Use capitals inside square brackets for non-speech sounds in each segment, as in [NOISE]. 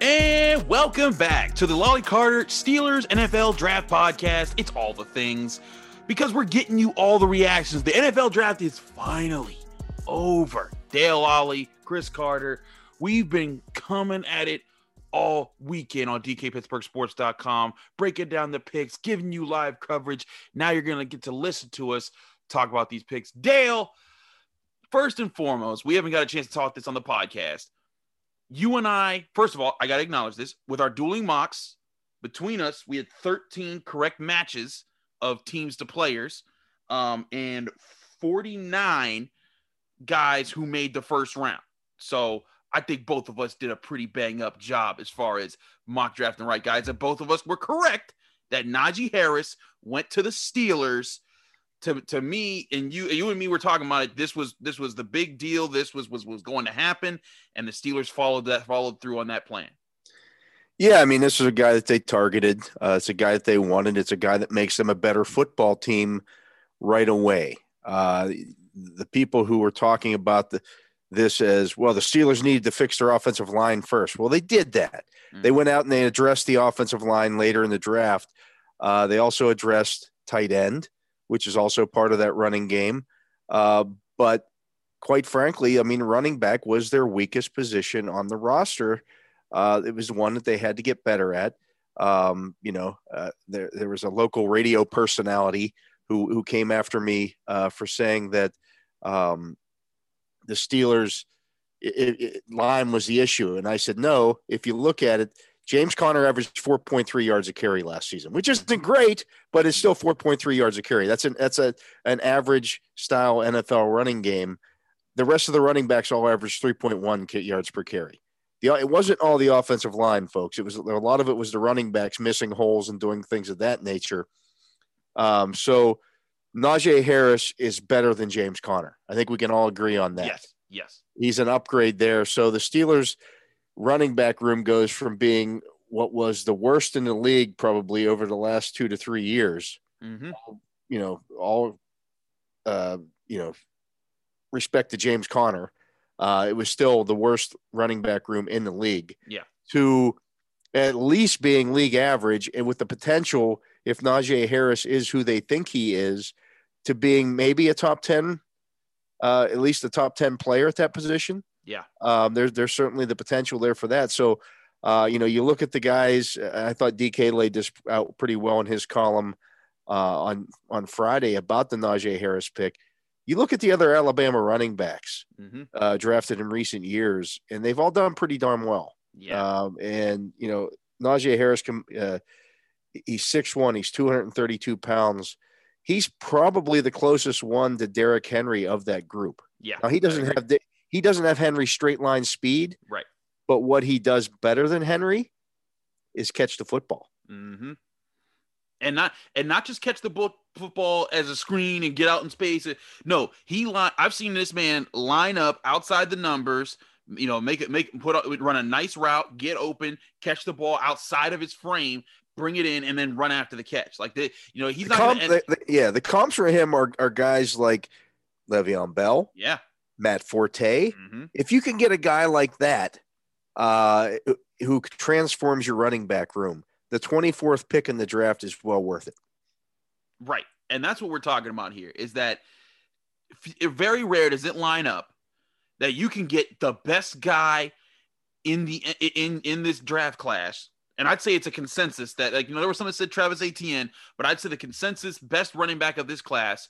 And welcome back to the Lolley Carter Steelers NFL Draft Podcast. It's all the things because we're getting you all the reactions. The NFL Draft is finally over. Dale Lolley, Chris Carter, we've been coming at it all weekend on DKPittsburghSports.com, breaking down the picks, giving you live coverage. Now you're going to get to listen to us talk about these picks. Dale, first and foremost, we haven't got a chance to talk this on the podcast you and I, first of all, I got to acknowledge this with our dueling mocks between us, we had 13 correct matches of teams to players um, and 49 guys who made the first round. So I think both of us did a pretty bang up job as far as mock drafting right guys. And both of us were correct that Najee Harris went to the Steelers to to me and you you and me were talking about it this was this was the big deal this was was was going to happen and the Steelers followed that followed through on that plan. Yeah, I mean this is a guy that they targeted. Uh, it's a guy that they wanted. It's a guy that makes them a better football team right away. Uh, the people who were talking about the this as well, the Steelers needed to fix their offensive line first. Well, they did that. Mm-hmm. They went out and they addressed the offensive line later in the draft. Uh, they also addressed tight end which is also part of that running game. Uh, but quite frankly, I mean, running back was their weakest position on the roster. Uh, it was one that they had to get better at. Um, you know, uh, there there was a local radio personality who who came after me uh, for saying that um, the Steelers it, it, line was the issue, and I said no. If you look at it, James Conner averaged 4.3 yards a carry last season, which isn't great, but it's still 4.3 yards a carry. That's an that's a an average style NFL running game. The rest of the running backs all averaged 3.1 yards per carry. The, it wasn't all the offensive line, folks. It was a lot of it was the running backs missing holes and doing things of that nature. Um, so Najee Harris is better than James Conner. I think we can all agree on that. Yes, yes. He's an upgrade there. So the Steelers – running back room goes from being what was the worst in the league probably over the last two to three years. Mm-hmm. You know, all uh, you know, respect to James Conner. Uh, it was still the worst running back room in the league. Yeah. To at least being league average, and with the potential, if Najee Harris is who they think he is, to being maybe a top ten, uh, at least a top ten player at that position. Yeah. Um, there's there's certainly the potential there for that. So, uh, you know, you look at the guys. I thought DK laid this out pretty well in his column uh, on on Friday about the Najee Harris pick. You look at the other Alabama running backs mm-hmm. uh, drafted in recent years, and they've all done pretty darn well. Yeah. Um, and you know, Najee Harris, uh, he's six one, he's two hundred and thirty two pounds. He's probably the closest one to Derrick Henry of that group. Yeah. Now, he doesn't have he doesn't have Henry's straight line speed. Right. But what he does better than Henry is catch the football. Mm-hmm. And not and not just catch the book, football as a screen and get out in space. No, he line. I've seen this man line up outside the numbers. You know, make it make put run a nice route, get open, catch the ball outside of his frame, bring it in, and then run after the catch. Like the you know he's the not. Comp, the, the, yeah, the comps for him are are guys like Le'Veon Bell. Yeah. Matt Forte. Mm-hmm. If you can get a guy like that uh, who transforms your running back room, the 24th pick in the draft is well worth it. Right. And that's what we're talking about here is that very rare does it line up that you can get the best guy in the in in this draft class and I'd say it's a consensus that like you know there was someone that said Travis Etienne, but I'd say the consensus best running back of this class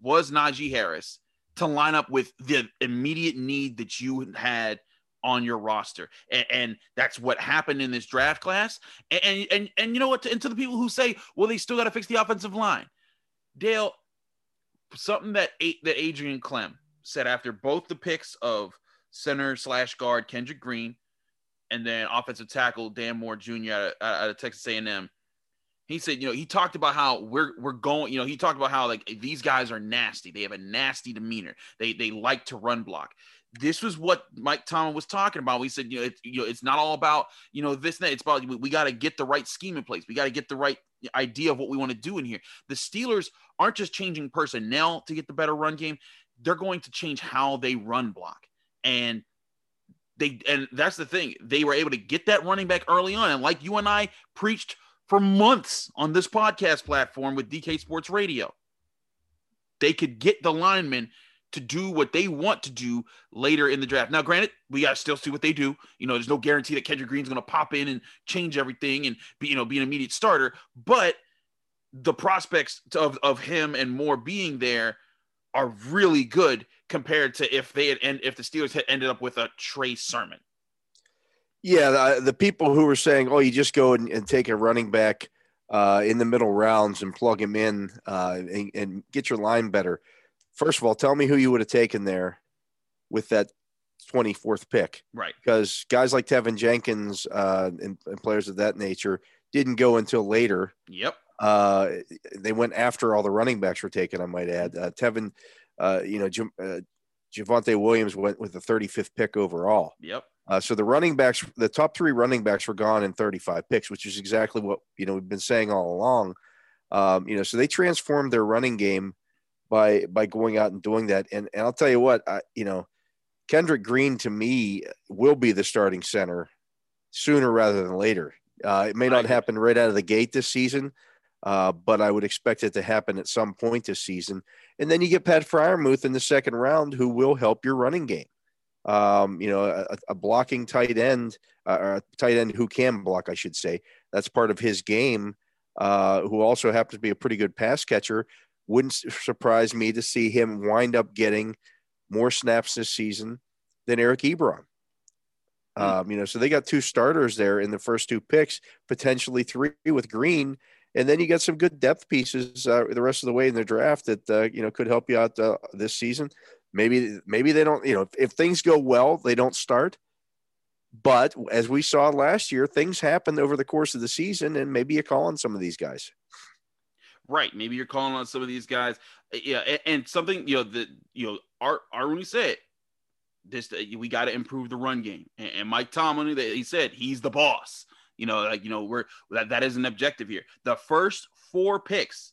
was Najee Harris to line up with the immediate need that you had on your roster. And, and, that's what happened in this draft class. And, and, and, you know what? To, and to the people who say, well, they still got to fix the offensive line. Dale, something that that Adrian Klemm said after both the picks of center slash guard Kendrick Green and then offensive tackle Dan Moore Jr. out of, out of Texas A&M he said, you know, he talked about how we're we're going, you know, he talked about how like these guys are nasty. They have a nasty demeanor. They they like to run block. This was what Mike Tomlin was talking about. We said, you know, it's you know, it's not all about you know this. It's about we, we got to get the right scheme in place. We got to get the right idea of what we want to do in here. The Steelers aren't just changing personnel to get the better run game. They're going to change how they run block. And They and that's the thing. They were able to get that running back early on, and like you and I preached for months on this podcast platform with DK Sports Radio, they could get the linemen to do what they want to do later in the draft. Now, granted, we got to still see what they do. You know, there's no guarantee that Kendrick Green's going to pop in and change everything and be, you know, be an immediate starter. But the prospects of, of him and more being there are really good compared to if they had and if the Steelers had ended up with a Trey Sermon. Yeah, the, the people who were saying, "Oh, you just go and, and take a running back uh, in the middle rounds and plug him in uh, and, and get your line better." First of all, tell me who you would have taken there with that 24th pick. Right. Because guys like Teven Jenkins uh, and, and, players of that nature didn't go until later. Yep. Uh, they went after all the running backs were taken, I might add. Uh, Tevin, uh, you know, J- uh, Javonte Williams went with the 35th pick overall. Yep. Uh, so the running backs, the top three running backs were gone in 35 picks, which is exactly what, you know, we've been saying all along. Um, you know, so they transformed their running game by by going out and doing that. And, and I'll tell you what, I, you know, Kendrick Green to me will be the starting center sooner rather than later. Uh, it may not happen right out of the gate this season, uh, but I would expect it to happen at some point this season. And then you get Pat Freiermuth in the second round, who will help your running game. Um, you know, a, a blocking tight end, uh, or a tight end who can block, I should say. That's part of his game. Uh, who also happens to be a pretty good pass catcher wouldn't surprise me to see him wind up getting more snaps this season than Eric Ebron. Mm. Um, you know, so they got two starters there in the first two picks, potentially three with Green, and then you got some good depth pieces uh, the rest of the way in the draft that uh, you know could help you out uh, this season. Maybe maybe they don't. You know, if, if things go well, they don't start. But as we saw last year, things happen over the course of the season, and maybe you call on some of these guys right. Maybe you're calling on some of these guys. Uh, yeah, and, and something you know that you know Art he said this, uh, we got to improve the run game. And, and Mike Tomlin, he said he's the boss. You know, like you know, we're that that is an objective here. The first four picks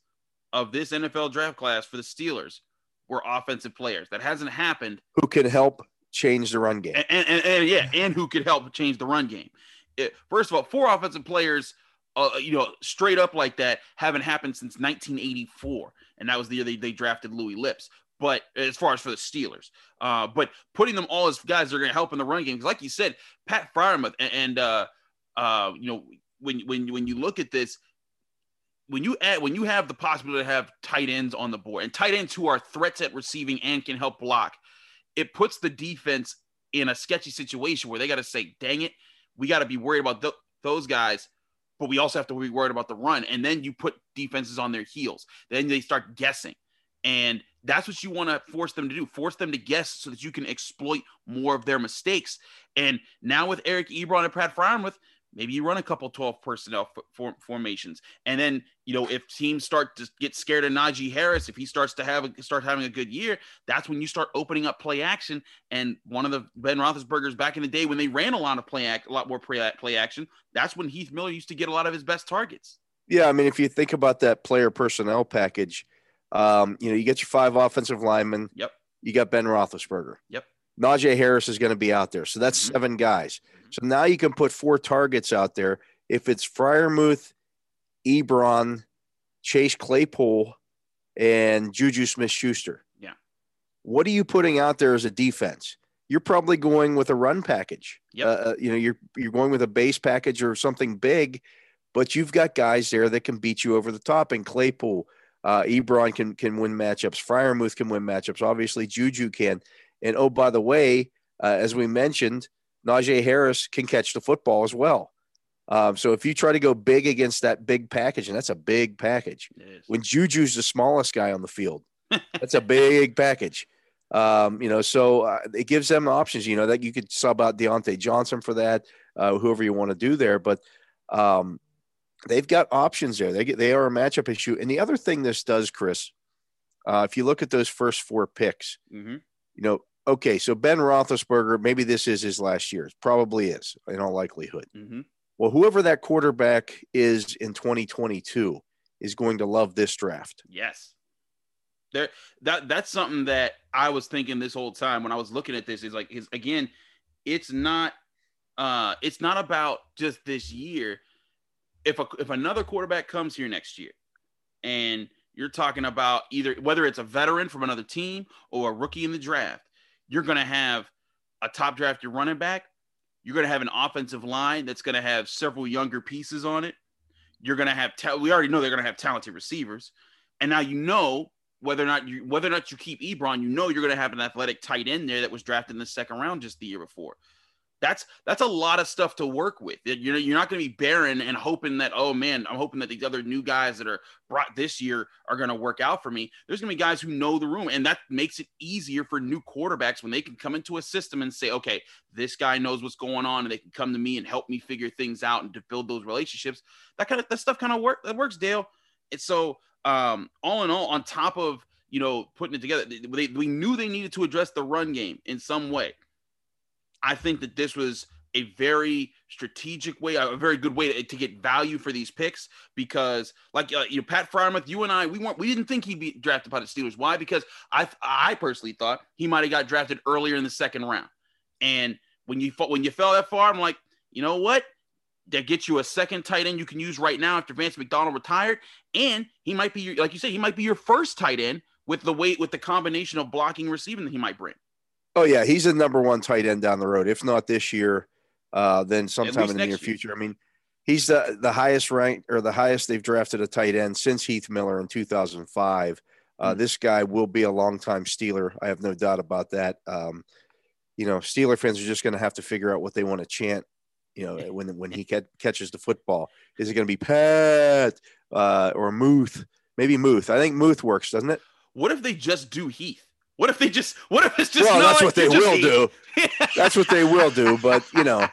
of this NFL draft class for the Steelers were offensive players. That hasn't happened. Who can help change the run game? And, and, and, and yeah, and who could help change the run game? It, first of all, four offensive players uh, you know, straight up like that haven't happened since 1984, and that was the year they, they drafted Louis Lipps. But as far as for the Steelers, uh, but putting them all as guys that are going to help in the run game, because like you said, Pat Freiermuth and, and uh, uh, you know, when when when you look at this, when you add when you have the possibility to have tight ends on the board and tight ends who are threats at receiving and can help block, it puts the defense in a sketchy situation where they got to say, "Dang it, we got to be worried about th- those guys." But we also have to be worried about the run. And then you put defenses on their heels. Then they start guessing. And that's what you want to force them to do. Force them to guess so that you can exploit more of their mistakes. And now with Eric Ebron and Pat Freiermuth, maybe you run a couple 12 personnel formations. And then you know if teams start to get scared of Najee Harris if he starts to have a, start having a good year that's when you start opening up play action. And one of the Ben Roethlisberger's back in the day when they ran a lot of play act, a lot more play, play action that's when Heath Miller used to get a lot of his best targets. Yeah I mean if you think about that player personnel package um, you know you get your five offensive linemen. Yep. You got Ben Roethlisberger. Yep Najee Harris is going to be out there. So that's mm-hmm. seven guys. So now you can put four targets out there. If it's Freiermuth, Ebron, Chase Claypool, and Juju Smith Schuster. Yeah. What are you putting out there as a defense? You're probably going with a run package. Yep. Uh, uh you know, you're you're going with a base package or something big, but you've got guys there that can beat you over the top. And Claypool, uh, Ebron can can win matchups. Freiermuth can win matchups. Obviously, Juju can. And oh, by the way, uh, as we mentioned, Najee Harris can catch the football as well. Um, so if you try to go big against that big package, and that's a big package, when Juju's the smallest guy on the field, [LAUGHS] that's a big package. Um, you know, so uh, it gives them options. You know that you could sub out Diontae Johnson for that, uh, whoever you want to do there, but um, they've got options there. They get, they are a matchup issue. And the other thing this does, Chris, uh, if you look at those first four picks, mm-hmm. you know, okay, so Ben Roethlisberger, maybe this is his last year. It probably is, in all likelihood. Mm-hmm. Well, whoever that quarterback is in 2022 is going to love this draft. Yes. There, that that's something that I was thinking this whole time when I was looking at this. Is like, is again, it's not uh it's not about just this year. If a if another quarterback comes here next year and you're talking about either whether it's a veteran from another team or a rookie in the draft, you're going to have a top drafted running back. You're going to have an offensive line that's going to have several younger pieces on it. You're going to have ta- we already know they're going to have talented receivers, and now you know whether or not you whether or not you keep Ebron, you know you're going to have an athletic tight end there that was drafted in the second round just the year before that's that's a lot of stuff to work with. You know, you're not going to be barren and hoping that oh man, I'm hoping that these other new guys that are brought this year are going to work out for me. There's going to be guys who know the room, and that makes it easier for new quarterbacks when they can come into a system and say, okay, this guy knows what's going on, and they can come to me and help me figure things out and to build those relationships. That kind of that stuff kind of work that works, Dale. And so, um, all in all, on top of you know putting it together, they, we knew they needed to address the run game in some way I think that this was a very strategic way, a very good way to, to get value for these picks because, like uh, you know, Pat Freiermuth, you and I, we weren't, we didn't think he'd be drafted by the Steelers. Why? Because I, I personally thought he might have got drafted earlier in the second round. And when you when you fell that far, I'm like, you know what? That gets you a second tight end you can use right now after Vance McDonald retired, and he might be your, like you said, he might be your first tight end with the weight with the combination of blocking receiving that he might bring. Oh yeah, he's a number one tight end down the road. If not this year, uh, then sometime in the near year. future. I mean, he's the the highest rank or the highest they've drafted a tight end since Heath Miller in 2005. Uh, mm-hmm. This guy will be a longtime Steeler. I have no doubt about that. Um, you know, Steeler fans are just going to have to figure out what they want to chant. You know, when when he catches the football, is it going to be Pat uh, or Muth? Maybe Muth. I think Muth works, doesn't it? What if they just do Heath? What if they just? What if it's just? Well, that's what they will do. [LAUGHS] that's what they will do. But you know,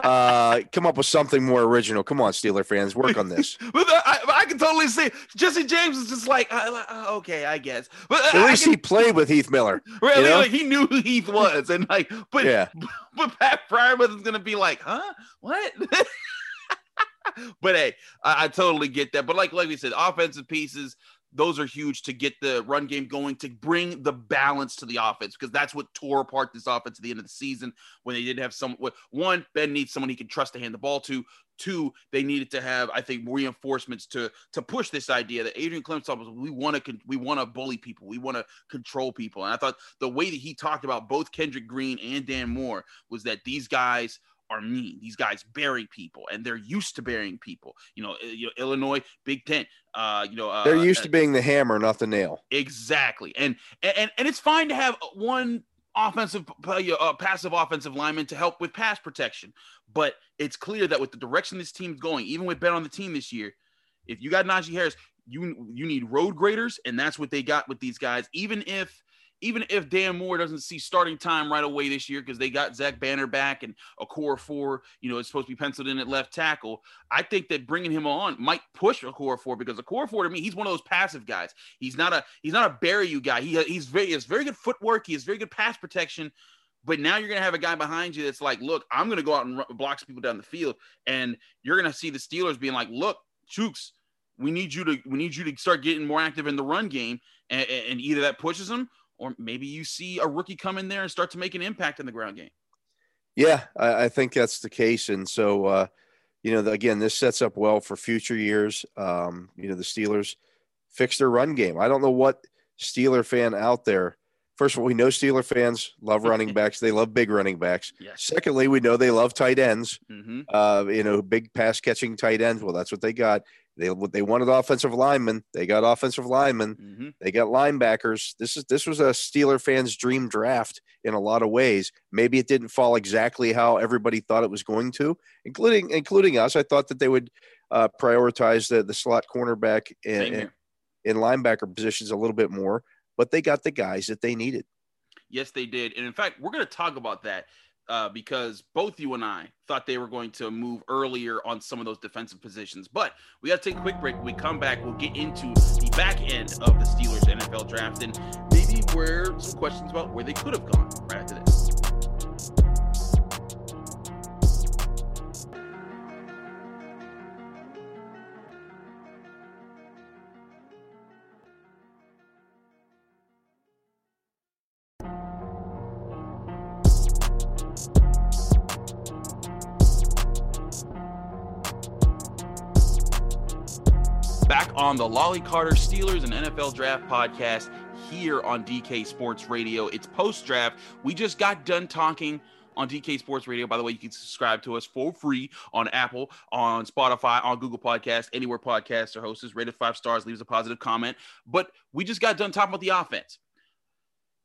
uh, come up with something more original. Come on, Steeler fans, work on this. [LAUGHS] but I, I, can totally see Jesse James is just like, uh, uh okay, I guess. But uh, at least can, he played with Heath Miller. [LAUGHS] Really, you know? like he knew who Heath was, and like, but yeah, but Pat Freiermuth is gonna be like, huh, what? but hey, I, I, totally get that. But like like we said, offensive pieces, those are huge to get the run game going to bring the balance to the offense because that's what tore apart this offense at the end of the season when they didn't have some one ben needs someone he can trust to hand the ball to. Two they needed to have i think reinforcements to to push this idea that adrian clemson was we want to we want to bully people we want to control people. And i thought the way that he talked about both kendrick green and dan moore was that these guys are mean. These guys bury people, and they're used to burying people. You know, eh, you know Illinois, Big Ten. Uh, you know, uh, they're used uh, to being the hammer, not the nail. Exactly, and and and it's fine to have one offensive, uh, passive offensive lineman to help with pass protection, but it's clear that with the direction this team's going, even with Ben on the team this year, if you got Najee Harris, you you need road graders, and that's what they got with these guys. Even if even if Dan Moore doesn't see starting time right away this year because they got Zach Banner back and Okorafor, you know, it's supposed to be penciled in at left tackle. I think that bringing him on might push Okorafor because Okorafor to me, he's one of those passive guys. He's not a he's not a bury you guy. He he's very he has very good footwork. He has very good pass protection. But now you're going to have a guy behind you that's like, look, I'm going to go out and block people down the field, and you're going to see the Steelers being like, look, Chuks, we need you to we need you to start getting more active in the run game, and, and either that pushes them or maybe you see a rookie come in there and start to make an impact in the ground game. Yeah, I, I think that's the case. And so, uh, you know, again, this sets up well for future years. Um, you know, the Steelers fix their run game. I don't know what Steeler fan out there. First of all, we know Steeler fans love [LAUGHS] running backs. They love big running backs. Yes. Secondly, we know they love tight ends. Mm-hmm. Uh, you know, big pass catching tight ends. Well, that's what they got. They they wanted offensive linemen. They got offensive linemen. Mm-hmm. They got linebackers. This is this was a Steeler fans' dream draft in a lot of ways. Maybe it didn't fall exactly how everybody thought it was going to, including including us. I thought that they would uh, prioritize the the slot cornerback and, in linebacker positions a little bit more, but they got the guys that they needed. Yes, they did. And in fact, we're going to talk about that uh, because both you and I thought they were going to move earlier on some of those defensive positions. But we got to take a quick break. When we come back, we'll get into the back end of the Steelers NFL draft and maybe where some questions about where they could have gone on the Lolley Carter Steelers and NFL Draft podcast here on DK Sports Radio. It's post draft. We just got done talking on DK Sports Radio. By the way, you can subscribe to us for free on Apple, on Spotify, on Google Podcasts, anywhere podcasts are hosted. Rated five stars, leaves a positive comment. But we just got done talking about the offense.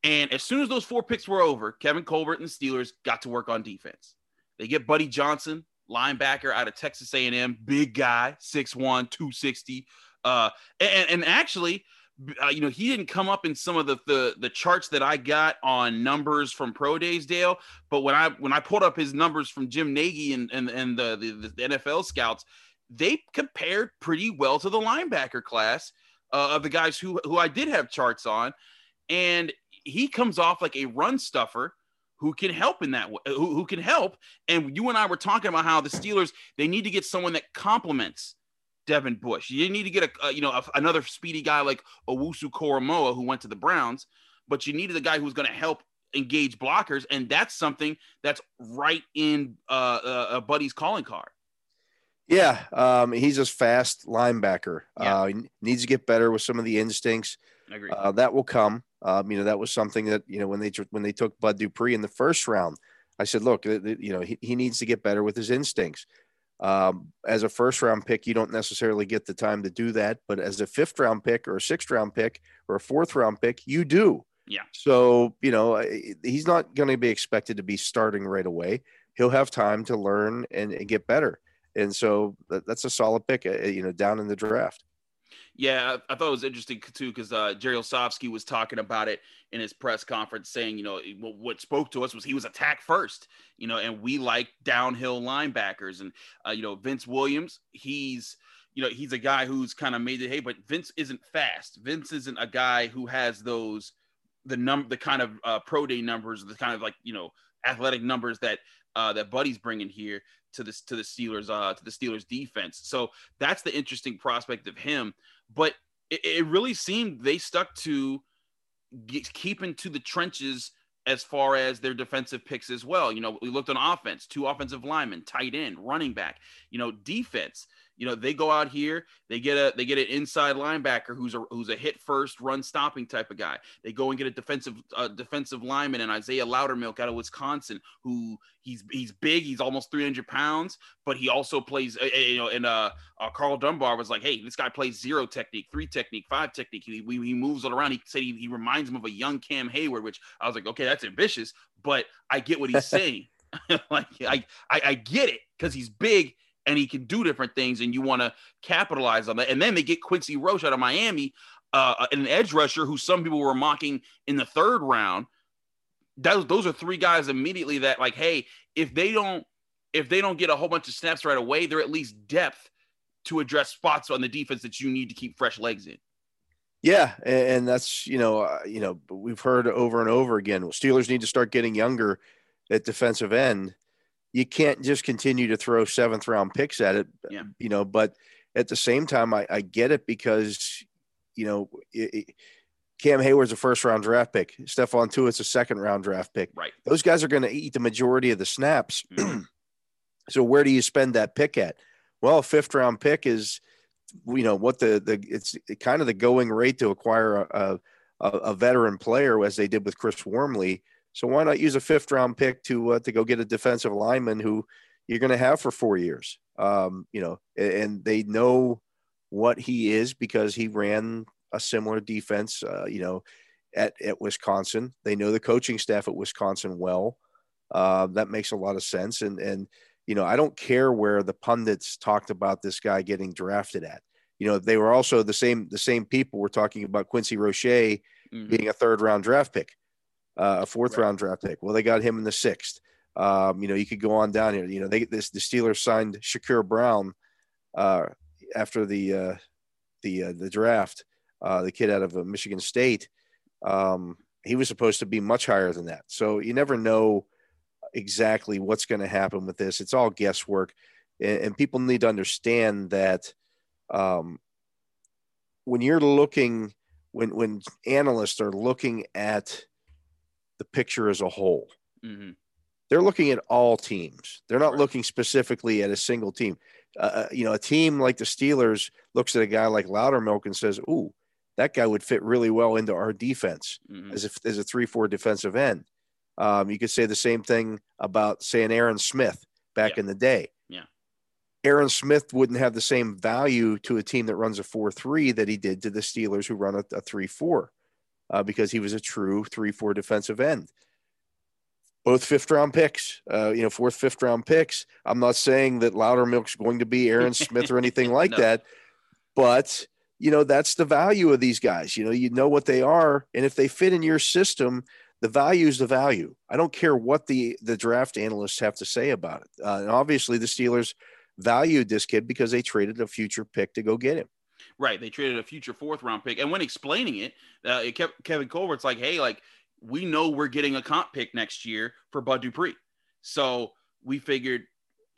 And as soon as those four picks were over, Kevin Colbert and the Steelers got to work on defense. They get Buddy Johnson, linebacker out of Texas A&M, big guy, 6'1", 260. Uh, and, and actually, uh, you know, he didn't come up in some of the, the the charts that I got on numbers from Pro Days, Dale. But when I when I pulled up his numbers from Jim Nagy and and, and the, the, the NFL scouts, they compared pretty well to the linebacker class uh, of the guys who who I did have charts on, and he comes off like a run stuffer who can help in that way, who, who can help. And you and I were talking about how the Steelers they need to get someone that complements Devin Bush. You need to get a, a you know a, another speedy guy like Owusu Koramoah who went to the Browns, but you needed a guy who's going to help engage blockers, and that's something that's right in uh, uh, uh, Buddy's calling card. Yeah, um, he's a fast linebacker. Yeah. Uh, he needs to get better with some of the instincts. I agree. Uh, that will come. Um, you know, that was something that you know when they when they took Bud Dupree in the first round, I said, look, you know, he, he needs to get better with his instincts. Um, as a first round pick, you don't necessarily get the time to do that, but as a fifth round pick or a sixth round pick or a fourth round pick, you do. Yeah. So, you know, he's not going to be expected to be starting right away. He'll have time to learn and, and get better. And so that, that's a solid pick, uh, you know, down in the draft. Yeah, I, thought it was interesting too because uh, Jerry Olsavsky was talking about it in his press conference, saying, you know, what spoke to us was he was attacked first, you know, and we like downhill linebackers, and uh, you know, Vince Williams, he's you know, he's a guy who's kind of made it. Hey, but Vince isn't fast. Vince isn't a guy who has those the num the kind of uh, pro day numbers, the kind of like you know athletic numbers that uh, that Buddy's bringing here to this to the Steelers uh, to the Steelers defense. So that's the interesting prospect of him but it, it really seemed they stuck to keeping to the trenches as far as their defensive picks as well. You know, we looked on offense, two offensive linemen, tight end, running back, you know, defense you know they go out here they get a they get an inside linebacker who's a who's a hit first run stopping type of guy. They go and get a defensive uh, defensive lineman and isaiah loudermilk out of wisconsin who he's he's big he's almost 300 pounds but he also plays uh, you know and uh, uh, karl dunbar was like hey this guy plays zero technique three technique five technique. He, he moves it around. He said he, he reminds him of a young cam Heyward, which i was like okay that's ambitious but i get what he's [LAUGHS] saying. [LAUGHS] Like I, I i get it because he's big and he can do different things, and you want to capitalize on that. And then they get Quincy Roche out of Miami, uh, an edge rusher who some people were mocking in the third round. Those those are three guys immediately that like, hey, if they don't if they don't get a whole bunch of snaps right away, they're at least depth to address spots on the defense that you need to keep fresh legs in. Yeah, and that's you know uh, you know we've heard over and over again. Steelers need to start getting younger at defensive end you can't just continue to throw seventh round picks at it, yeah. you know, but at the same time, I, I get it because, you know, it, it, Cam Heyward's a first round draft pick. Stephon Tuitt's a second round draft pick. Right. Those guys are going to eat the majority of the snaps. [CLEARS THROAT] Mm-hmm. so where do you spend that pick at? Well, a fifth round pick is, you know, what the, the, it's kind of the going rate to acquire a, a, a veteran player as they did with Chris Wormley so why not use a fifth round pick to uh, to go get a defensive lineman who you're going to have for four years? Um, you know, and they know what he is because he ran a similar defense. Uh, you know, at at Wisconsin, they know the coaching staff at Wisconsin well. Uh, that makes a lot of sense. And and you know, I don't care where the pundits talked about this guy getting drafted at. You know, they were also the same the same people were talking about Quincy Roche mm-hmm. being a third round draft pick uh, a fourth right. round draft pick. Well, they got him in the sixth. Um, you know, you could go on down here. You know, they this the Steelers signed Shakur Brown uh, after the uh, the uh, the draft. Uh, the kid out of uh, Michigan State. Um, he was supposed to be much higher than that. So you never know exactly what's going to happen with this. It's all guesswork, and, and people need to understand that um, when you're looking, when when analysts are looking at the picture as a whole. Mm-hmm. They're looking at all teams. They're not right. looking specifically at a single team. uh, you know, a team like the Steelers looks at a guy like Loudermilk and says, "Ooh, that guy would fit really well into our defense mm-hmm. as if as a three-four defensive end." Um, you could say the same thing about say an Aaron Smith back yeah. in the day. Yeah, Aaron Smith wouldn't have the same value to a team that runs a four-three that he did to the Steelers who run a, a three-four, uh, because he was a true three-four defensive end both fifth round picks, uh, you know, fourth, fifth round picks. I'm not saying that Loudermilk's going to be Aaron [LAUGHS] Smith or anything like no. that, but you know, that's the value of these guys. You know, you know what they are, and if they fit in your system, the value is the value. I don't care what the the draft analysts have to say about it. Uh, and obviously, the Steelers valued this kid because they traded a future pick to go get him. Right, they traded a future fourth round pick, and when explaining it, uh, it kept Kevin Colbert's like, "Hey, like." we know we're getting a comp pick next year for Bud Dupree. So we figured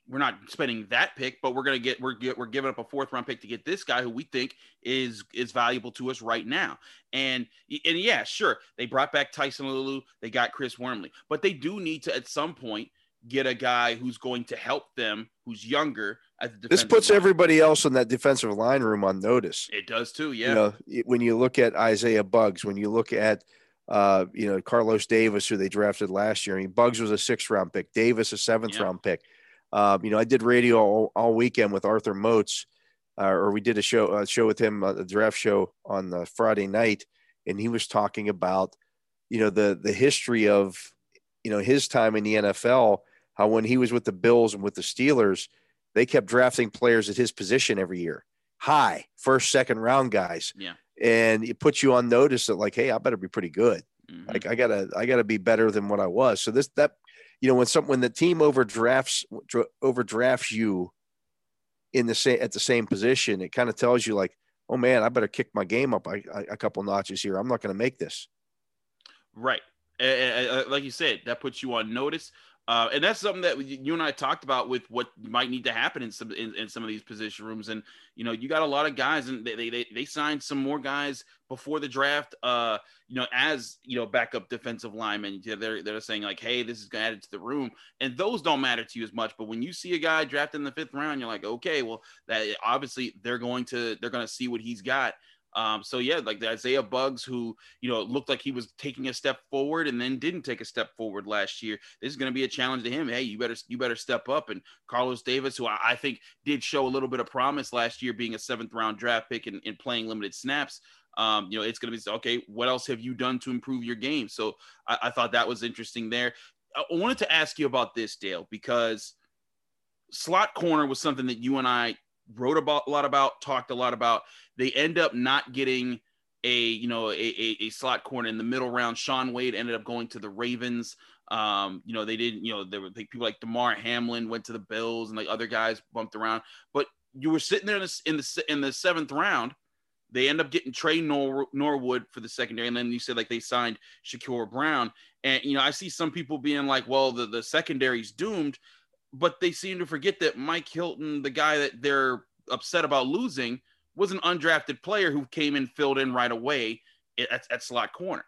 we're not spending that pick, but we're gonna get we're we're giving up a fourth round pick to get this guy who we think is is valuable to us right now. And and yeah, sure, they brought back Tyson Alualu, they got Chris Wormley, but they do need to at some point get a guy who's going to help them, who's younger. this puts line. everybody else in that defensive line room on notice. It does too. Yeah. You know, when you look at Isaiah Buggs, when you look at uh, you know, Carlos Davis, who they drafted last year. I mean, Buggs was a sixth round pick, Davis a seventh yeah. round pick. Um, you know, I did radio all, all weekend with Arthur Moats, uh, or we did a show a show with him, uh, a draft show on the Friday night, and he was talking about, you know, the the history of, you know, his time in the NFL. How when he was with the Bills and with the Steelers, they kept drafting players at his position every year, high first, second round guys. Yeah and it puts you on notice that like, hey, I better be pretty good. Mm-hmm. Like I gotta, I gotta be better than what I was. So this that, you know, when some when the team overdrafts overdrafts you in the same at the same position, it kind of tells you like, oh man, I better kick my game up a, a couple notches here. I'm not going to make this. Right. like you said, that puts you on notice. Uh, and that's something that you and I talked about with what might need to happen in some in, in, some of these position rooms. And you know, you got a lot of guys, and they they they signed some more guys before the draft. Uh, you know, as you know, backup defensive linemen. They're they're saying like, hey, this is to add to the room, and those don't matter to you as much. But when you see a guy drafted in the fifth round, you're like, okay, well, that obviously they're going to they're going to see what he's got. Um, so yeah, like the Isaiah Buggs, who you know looked like he was taking a step forward and then didn't take a step forward last year. This is going to be a challenge to him. Hey, you better you better step up. And Carlos Davis, who I, I think did show a little bit of promise last year, being a seventh round draft pick and, and playing limited snaps. Um, you know, it's going to be okay. What else have you done to improve your game? So I, I thought that was interesting there. I wanted to ask you about this, Dale, because slot corner was something that you and I wrote about a lot about, talked a lot about. They end up not getting a you know a, a, a, slot corner in the middle round. Shaun Wade ended up going to the Ravens. Um, you know they didn't. You know there were people like Damar Hamlin went to the Bills and like other guys bumped around. But you were sitting there in the in the, in the seventh round. They end up getting Tre Nor- Norwood for the secondary, and then you said like they signed Shakur Brown. And you know I see some people being like, well the the secondary's doomed but they seem to forget that Mike Hilton, the guy that they're upset about losing, was an undrafted player who came and filled in right away at, at slot corner.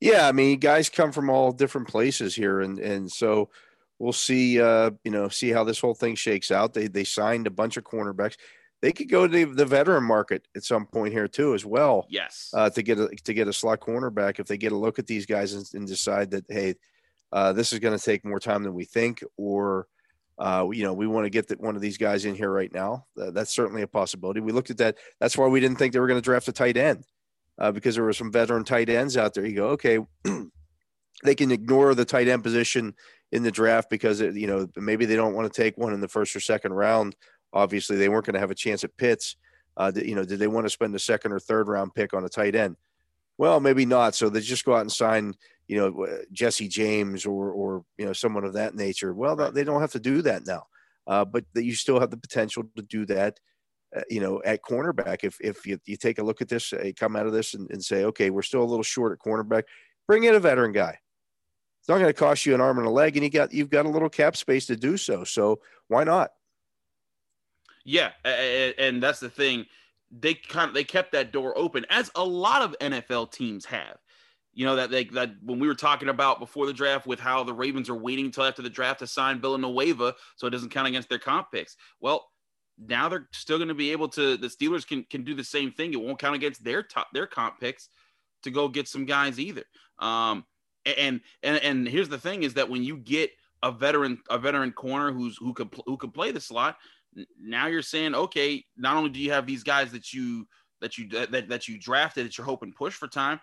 Yeah, I mean, guys come from all different places here, and and so we'll see. Uh, you know, see how this whole thing shakes out. They they signed a bunch of cornerbacks. They could go to the, the veteran market at some point here too, as well. Yes, uh, to get a to get a slot cornerback if they get a look at these guys and, and decide that hey, uh, this is going to take more time than we think, or uh, you know, we want to get the, one of these guys in here right now. Uh, that's certainly a possibility. We looked at that. That's why we didn't think they were going to draft a tight end uh, because there were some veteran tight ends out there. You go, okay, [CLEARS THROAT] they can ignore the tight end position in the draft because it, you know maybe they don't want to take one in the first or second round. Obviously, they weren't going to have a chance at Pitts. Uh, you know, did they want to spend a second or third round pick on a tight end? Well, maybe not. So they just go out and sign you know Jesse James or or you know someone of that nature. Well, they don't have to do that now, uh, but that you still have the potential to do that. Uh, you know, at cornerback, if if you, you take a look at this, uh, come out of this and, and say, okay, we're still a little short at cornerback. Bring in a veteran guy. It's not going to cost you an arm and a leg, and you got you've got a little cap space to do so. So why not? Yeah, and that's the thing. They kind of they kept that door open, as a lot of NFL teams have You know that they that when we were talking about before the draft with how the Ravens are waiting until after the draft to sign Villanueva so it doesn't count against their comp picks. Well, now they're still going to be able to. The Steelers can can do the same thing. It won't count against their top their comp picks to go get some guys either. Um, and and and here's the thing is that when you get a veteran a veteran corner who's who could who could play the slot, now you're saying okay, not only do you have these guys that you that you that, that you drafted that you're hoping push for time,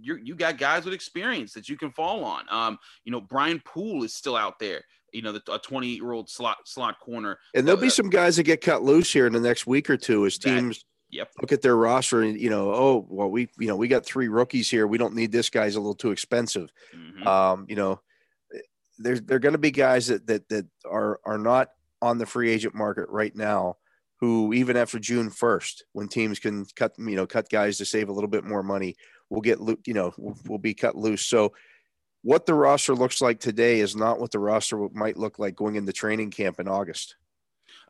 you you got guys with experience that you can fall on. Um, you know, Brian Poole is still out there. You know, the, a 20 year old slot slot corner. And there'll be uh, some guys that get cut loose here in the next week or two as teams that, yep. look at their roster and you know, oh well, we you know we got three rookies here. We don't need this guy's a little too expensive. Mm-hmm. Um, you know, there's there are going to be guys that that that are are not on the free agent market right now who even after June 1st, when teams can cut, you know, cut guys to save a little bit more money, will get, you know, will, be cut loose. So what the roster looks like today is not what the roster might look like going into training camp in August.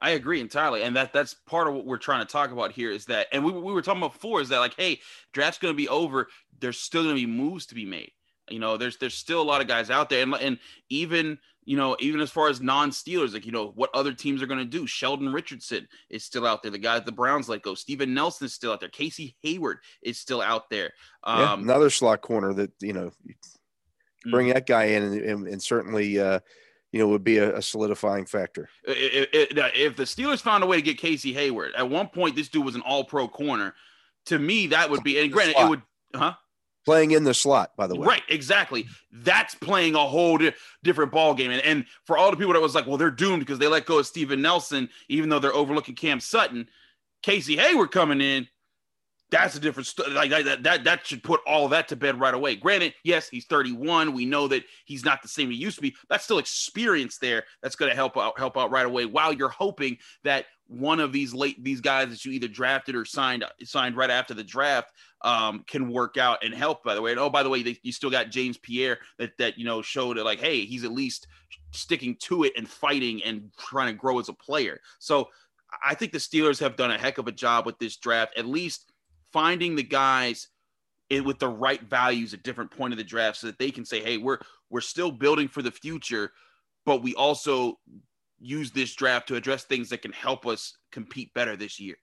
I agree entirely, and that that's part of what we're trying to talk about here is that, and we, we were talking about before is that like, hey, draft's going to be over. There's still going to be moves to be made. You know, there's there's still a lot of guys out there, and and even you know, even as far as non-Steelers, like you know, what other teams are going to do. Sheldon Richardson is still out there. The guy the Browns let go. Steven Nelson is still out there. Casey Hayward is still out there. Um, yeah, another slot corner that you know, bring mm-hmm. that guy in, and, and, and certainly. Uh, you know, would be a, a solidifying factor. If, if, the Steelers found a way to get Casey Hayward, at one point this dude was an All-Pro corner. To me, that would be, and granted, it would, huh? Playing in the slot, by the way. Right, exactly. That's playing a whole di- different ball game. And, and for all the people that was like, well, they're doomed because they let go of Steven Nelson, even though they're overlooking Cam Sutton. Casey Hayward coming in, that's a different st- like that, that that should put all that to bed right away. Granted, yes, he's 31. We know that he's not the same he used to be. That's still experience there. That's going to help out help out right away. While you're hoping that one of these late these guys that you either drafted or signed signed right after the draft um, can work out and help. By the way, and oh by the way, they, you still got James Pierre that that you know showed it like, hey, he's at least sticking to it and fighting and trying to grow as a player. So I think the Steelers have done a heck of a job with this draft, at least finding the guys with the right values at different point of the draft so that they can say, hey, we're we're still building for the future, but we also use this draft to address things that can help us compete better this year.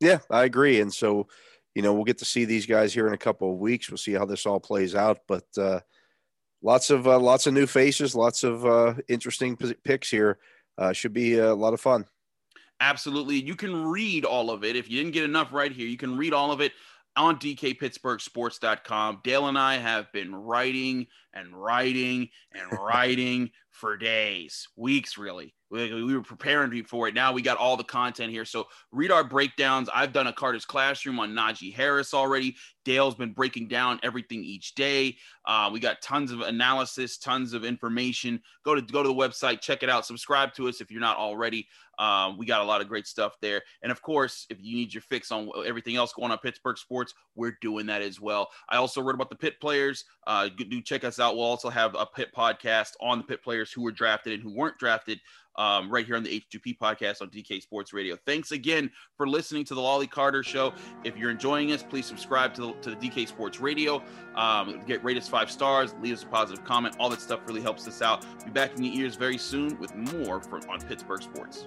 Yeah, I agree. And so, you know, we'll get to see these guys here in a couple of weeks. We'll see how this all plays out. But uh, lots of uh, lots of new faces, lots of uh, interesting picks here. Uh, should be a lot of fun. Absolutely. You can read all of it. If you didn't get enough right here, you can read all of it on dkpittsburghsports.com. Dale and I have been writing and writing and [LAUGHS] writing for days, weeks, really. We, we, were preparing for it. Now we got all the content here. So read our breakdowns. I've done a Carter's Classroom on Najee Harris already. Dale's been breaking down everything each day. Uh, we got tons of analysis, tons of information. Go to go to the website, check it out. Subscribe to us if you're not already. Um, we got a lot of great stuff there. And of course, if you need your fix on everything else going on Pittsburgh sports, we're doing that as well. I also wrote about the pit players. Uh, do check us out. We'll also have a pit podcast on the pit players who were drafted and who weren't drafted um, right here on the H2P podcast on DK Sports Radio. Thanks again for listening to the Lolley Carter Show. If you're enjoying us, please subscribe to the, to the DK Sports Radio. Um, get rate us five stars, leave us a positive comment. All that stuff really helps us out. Be back in your ears very soon with more from on Pittsburgh Sports.